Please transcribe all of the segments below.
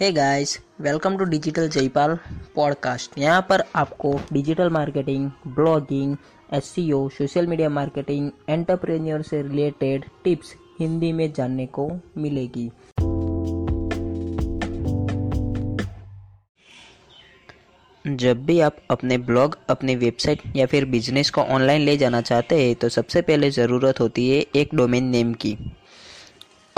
Hey guys welcome to digital Jaipal podcast यहाँ पर आपको digital marketing blogging as social media marketing entrepreneur से related tips Hindi में जानने को मिलेगी। जब भी आप अपने ब्लॉग अपने वेबसाइट या फिर बिज़नेस को ऑनलाइन ले जाना चाहते हैं तो सबसे पहले ज़रूरत होती है एक डोमेन नेम की।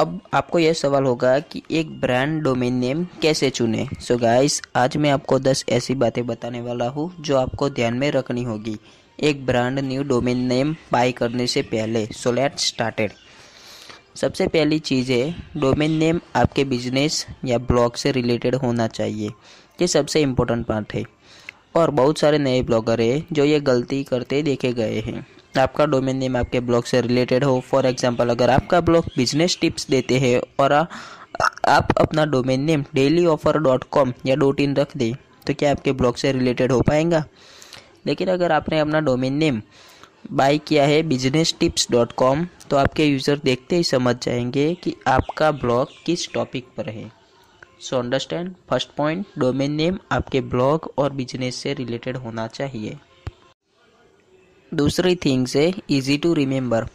अब आपको यह सवाल होगा कि एक ब्रांड डोमेन नेम कैसे चुने? सो so गाइस आज मैं आपको 10 ऐसी बातें बताने वाला हूँ जो आपको ध्यान में रखनी होगी। एक brand new domain name buy करने से पहले। सो लेट स्टार्टेड सबसे पहली चीज़ है डोमेन नेम आपके बिज़नेस या ब्लॉग से रिलेटेड होना चाहिए। ये सबसे इम्पोर्टेंट पार्ट है। और बहुत सारे नए ब्लॉगर हैं जो ये गलती करते देखे गए हैं। आपका डोमेन नेम आपके ब्लॉग से रिलेटेड हो। फॉर एग्जांपल अगर आपका ब्लॉग बिज़नेस टिप्स देते हैं और आ, आप अपना domain name daily offer dot com या डॉट इन रख दें तो क्या आपके ब्लॉग से रिलेटेड हो पाएगा? लेकिन अगर आपने अपना डोमेन नेम बाय किया है बिज़नेस टिप्स डॉट कॉम तो आपके यूज़र देखते ही समझ जाएँगे कि आपका ब्लॉग किस टॉपिक पर है। So understand first point domain name आपके ब्लॉग और बिज़नेस से रिलेटेड होना चाहिए। दूसरी थिंग्स है इजी टू रिमेंबर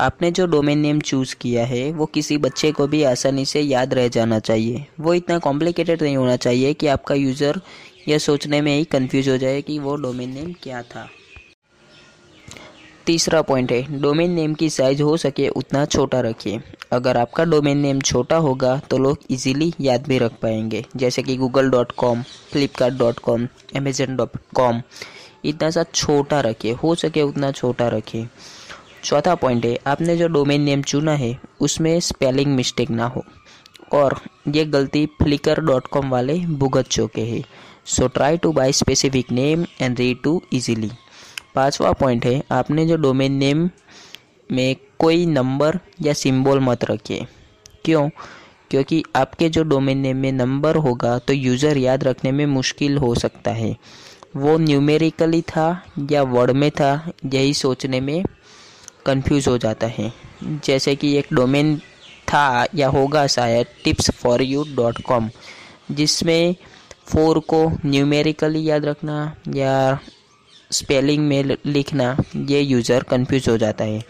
आपने जो डोमेन नेम चूज़ किया है, वो किसी बच्चे को भी आसानी से याद रह जाना चाहिए। वो इतना कॉम्प्लिकेटेड नहीं होना चाहिए कि आपका यूज़र यह सोचने में ही कंफ्यूज हो जाए कि वो डोमेन नेम क्या था। तीसरा पॉइंट है डोमेन नेम की साइज़ हो सके उतना छोटा रखिए। अगर आपका डोमेन नेम छोटा होगा तो लोग इजीली याद भी रख पाएँगे। जैसे कि Google dot com Flipkart dot com Amazon dot com इतना सा छोटा रखिए, हो सके उतना छोटा रखिए। चौथा पॉइंट है, आपने जो डोमेन नेम चुना है, उसमें स्पेलिंग मिस्टेक ना हो। और ये गलती फ्लिकर डॉट कॉम वाले भुगत चुके हैं। So try to by specific name and read to easily पांचवा पॉइंट है, आपने जो डोमेन नेम में कोई नंबर या सिंबल मत रखिए। क्यों? क्योंकि आपके जो डोमेन नेम में नंबर होगा तो यूज़र याद रखने में मुश्किल हो सकता है। वो न्यूमेरिकली था या वर्ड में था, यही सोचने में कंफ्यूज हो जाता है। जैसे कि एक डोमेन था या होगा शायद tips for you dot com जिसमें फोर को न्यूमेरिकली याद रखना या स्पेलिंग में लिखना, ये यूज़र कंफ्यूज हो जाता है।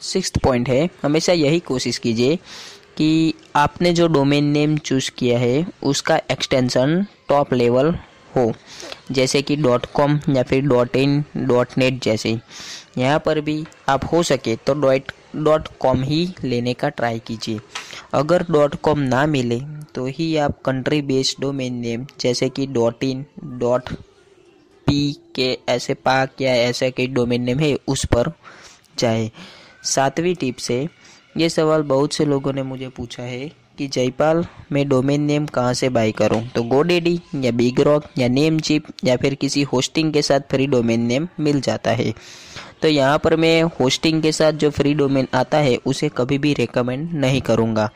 सिक्स पॉइंट है, हमेशा यही कोशिश कीजिए कि आपने जो डोमेन नेम चूज़ किया है, उसका एक्सटेंशन टॉप लेवल हो। जैसे कि डॉट कॉम या फिर डॉट इन डॉट नेट जैसे। यहाँ पर भी आप हो सके तो डॉट डॉट कॉम ही लेने का ट्राई कीजिए। अगर डॉट कॉम ना मिले तो ही आप कंट्री बेस्ड डोमेन नेम जैसे कि डॉट इन डॉट पी के ऐसे पाक या ऐसे कई डोमेन नेम है, उस पर जाए। सातवीं टिप से ये सवाल बहुत से लोगों ने मुझे पूछा है कि जयपाल, मैं डोमेन नेम कहाँ से बाई करूँ? तो गोडेडी या बिग रॉक या नेम चिप या फिर किसी होस्टिंग के साथ फ्री डोमेन नेम मिल जाता है। तो यहाँ पर मैं होस्टिंग के साथ जो फ्री डोमेन आता है, उसे कभी भी रिकमेंड नहीं करूँगा।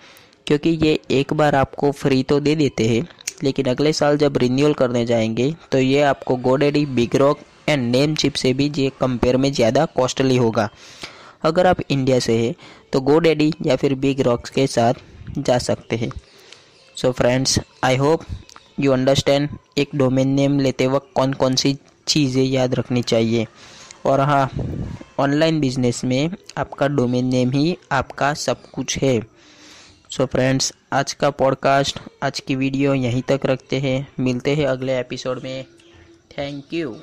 क्योंकि ये एक बार आपको फ्री तो दे देते हैं, लेकिन अगले साल जब रिन्यूअल करने जाएँगे तो ये आपको GoDaddy big rock and Namecheap से भी ये कंपेयर में ज़्यादा कॉस्टली होगा। अगर आप इंडिया से हैं तो गोडेडी या फिर बिग रॉक्स के साथ जा सकते हैं। So friends I hope you understand एक डोमेन नेम लेते वक्त कौन कौन सी चीज़ें याद रखनी चाहिए। और हाँ ऑनलाइन बिज़नेस में आपका डोमेन नेम ही आपका सब कुछ है। सो so फ्रेंड्स आज का पॉडकास्ट आज की वीडियो यहीं तक रखते हैं। मिलते हैं अगले एपिसोड में। Thank you